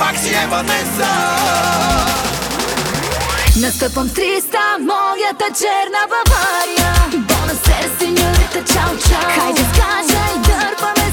пак си е Ванеса. Настъпвам в Тристан, моята черна Бавария. Бона се, сеньорите, чао, чао. Хайде скачай, дърпаме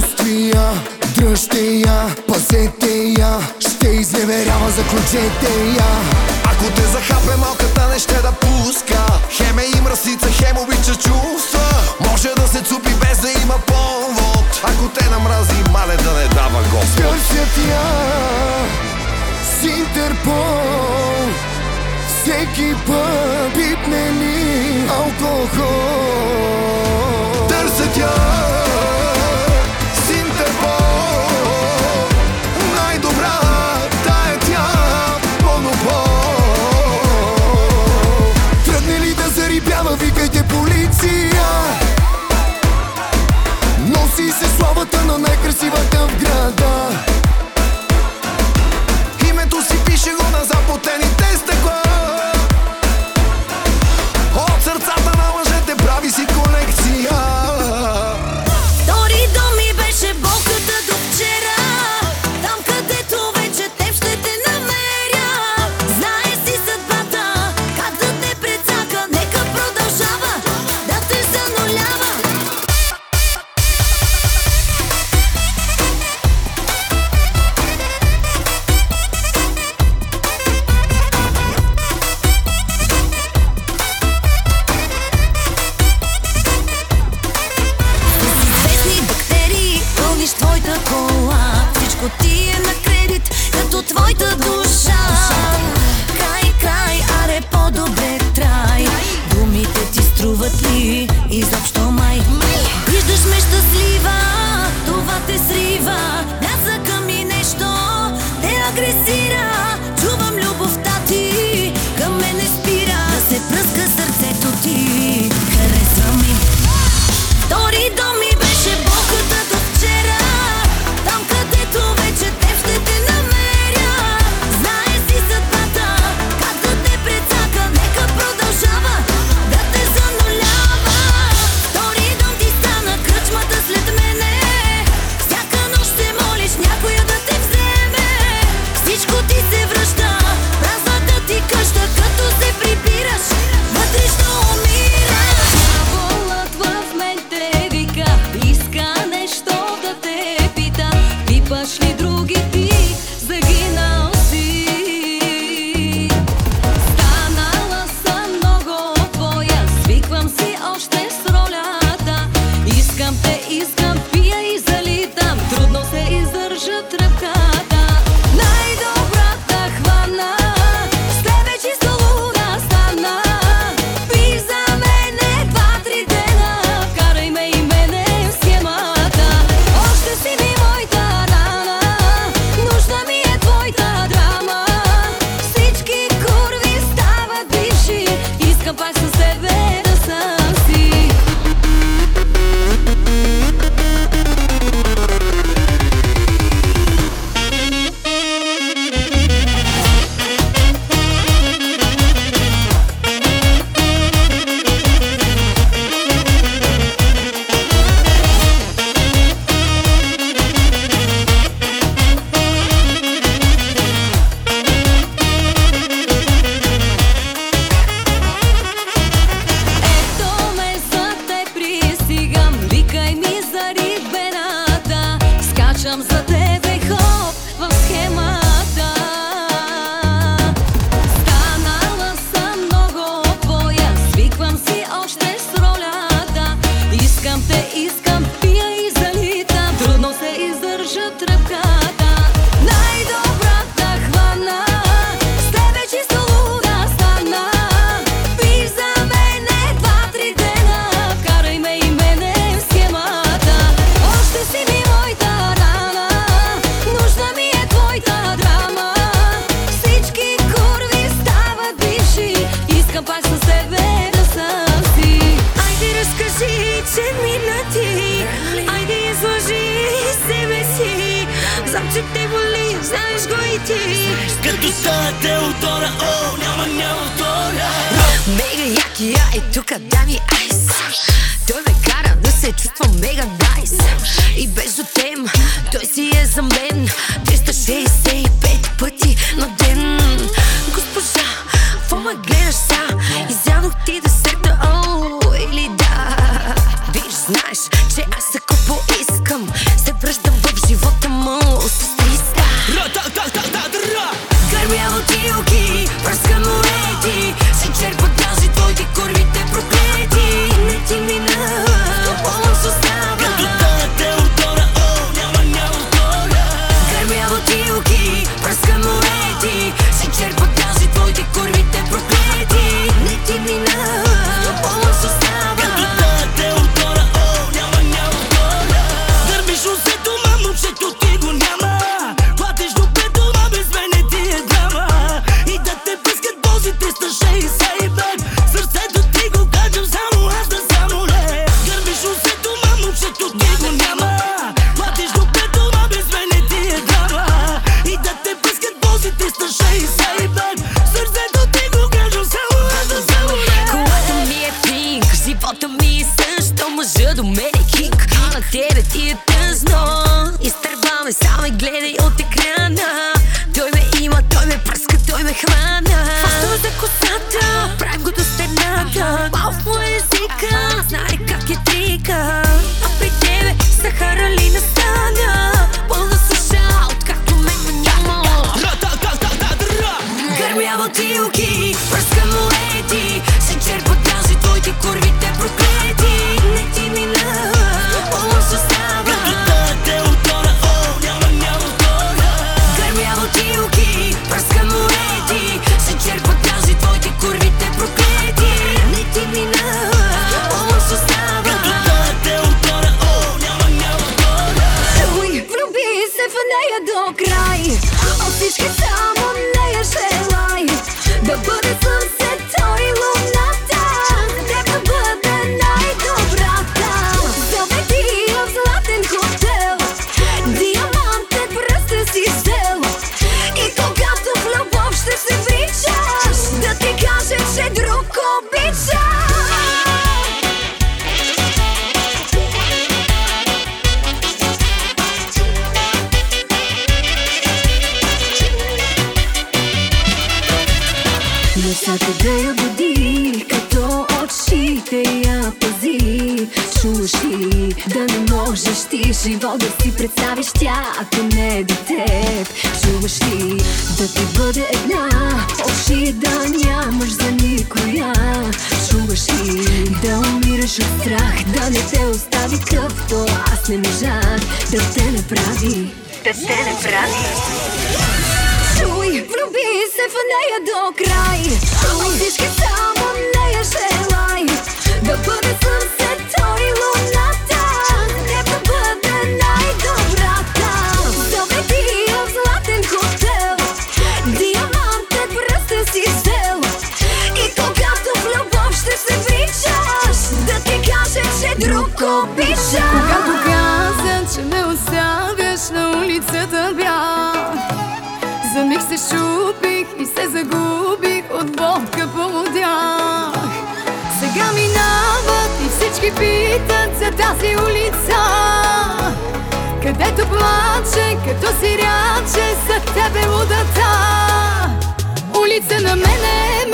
чувствия Дръжте я, пазете я Ще изневерява, заключете я. Ако те захапе малката не ще да пуска. Хеме е им расица, хем обича чувства. Може да се цупи без да има повод. Ако те намрази, мале да не дава господ. Търсят я с Интерпол. Всеки път пипне ми алкохол. Търсят я города Кия е тук да ми айс. Той ме кара да се чувствам мега найс. И без до тем, той си е за мен. 360 dead, it Всяка да я буди, като очите я пази. Чуваш ли да не можеш ти живот да си представиш тя, ако не е до теб? Чуваш ли да ти бъде една, очи да нямаш за никоя? Чуваш ли да умираш от страх, да не те остави къпто Аз не можах да те направи. Да те направи влюби се в нея до край. От всички само нея желай да бъде съвсем той. питат за тази улица. Където плаче, като си ряче за тебе лудата. Улица на мене е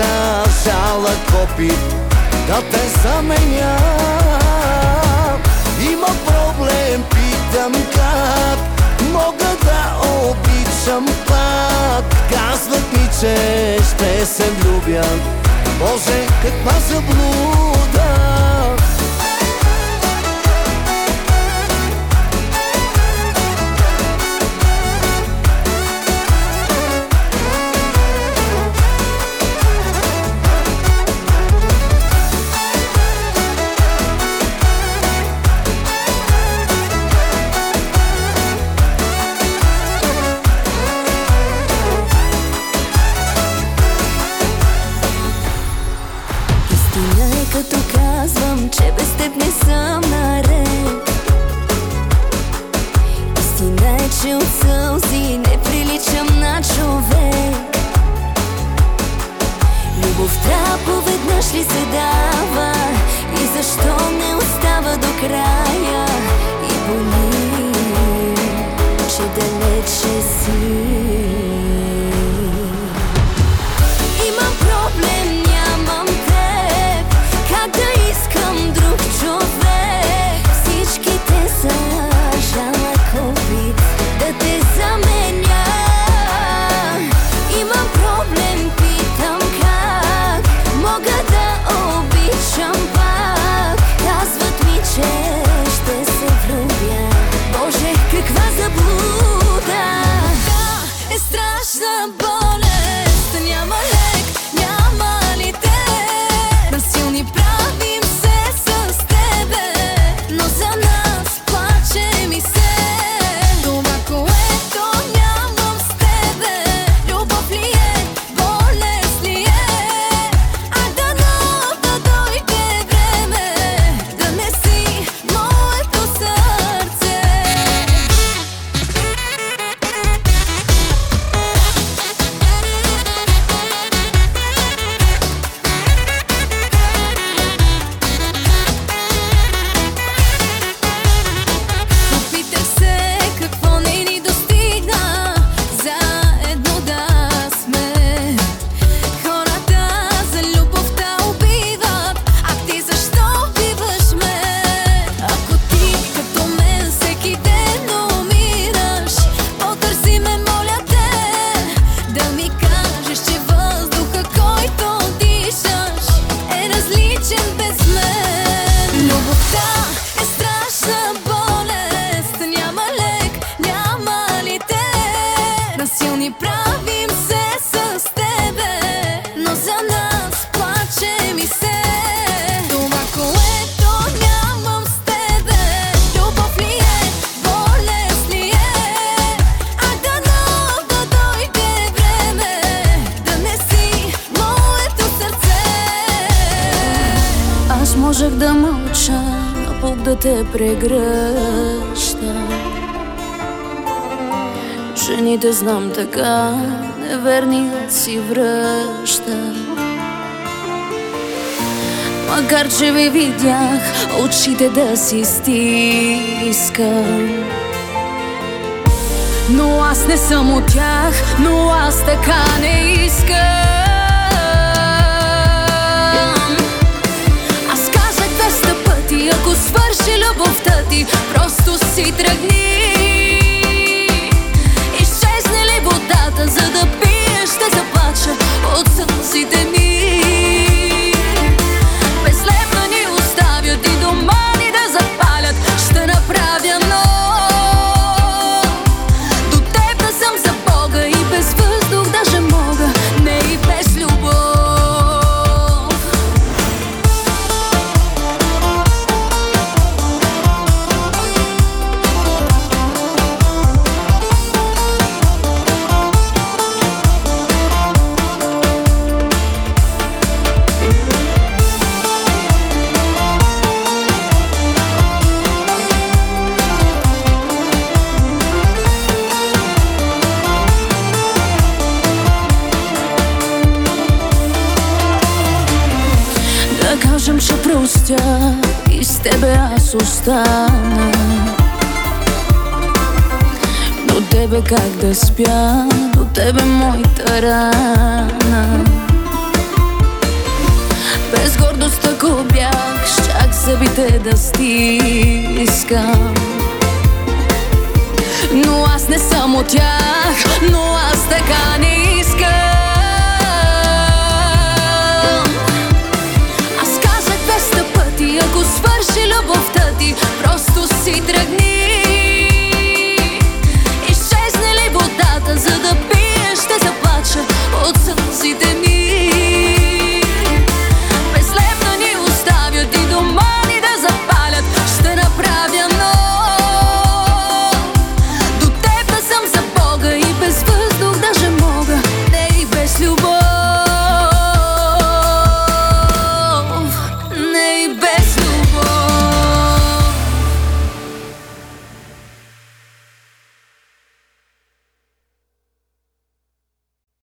са жала копи да те заменя. Има проблем, питам как Мога да обичам пак. Казват ми, че ще се влюбя. Боже, каква заблуда. мълча, а пък да те прегръща. Жените знам така, неверният си връща. Макар, че ви видях, очите да си стискам. Но аз не съм от тях, но аз така не искам. Ти, просто си тръгни. Изчезне ли водата, за да пиеш, ще заплача простя и с тебе аз остана. До тебе как да спя, до тебе моята рана. Без гордост ако бях, щях зъбите да стискам. Но аз не съм от тях, но аз така не искам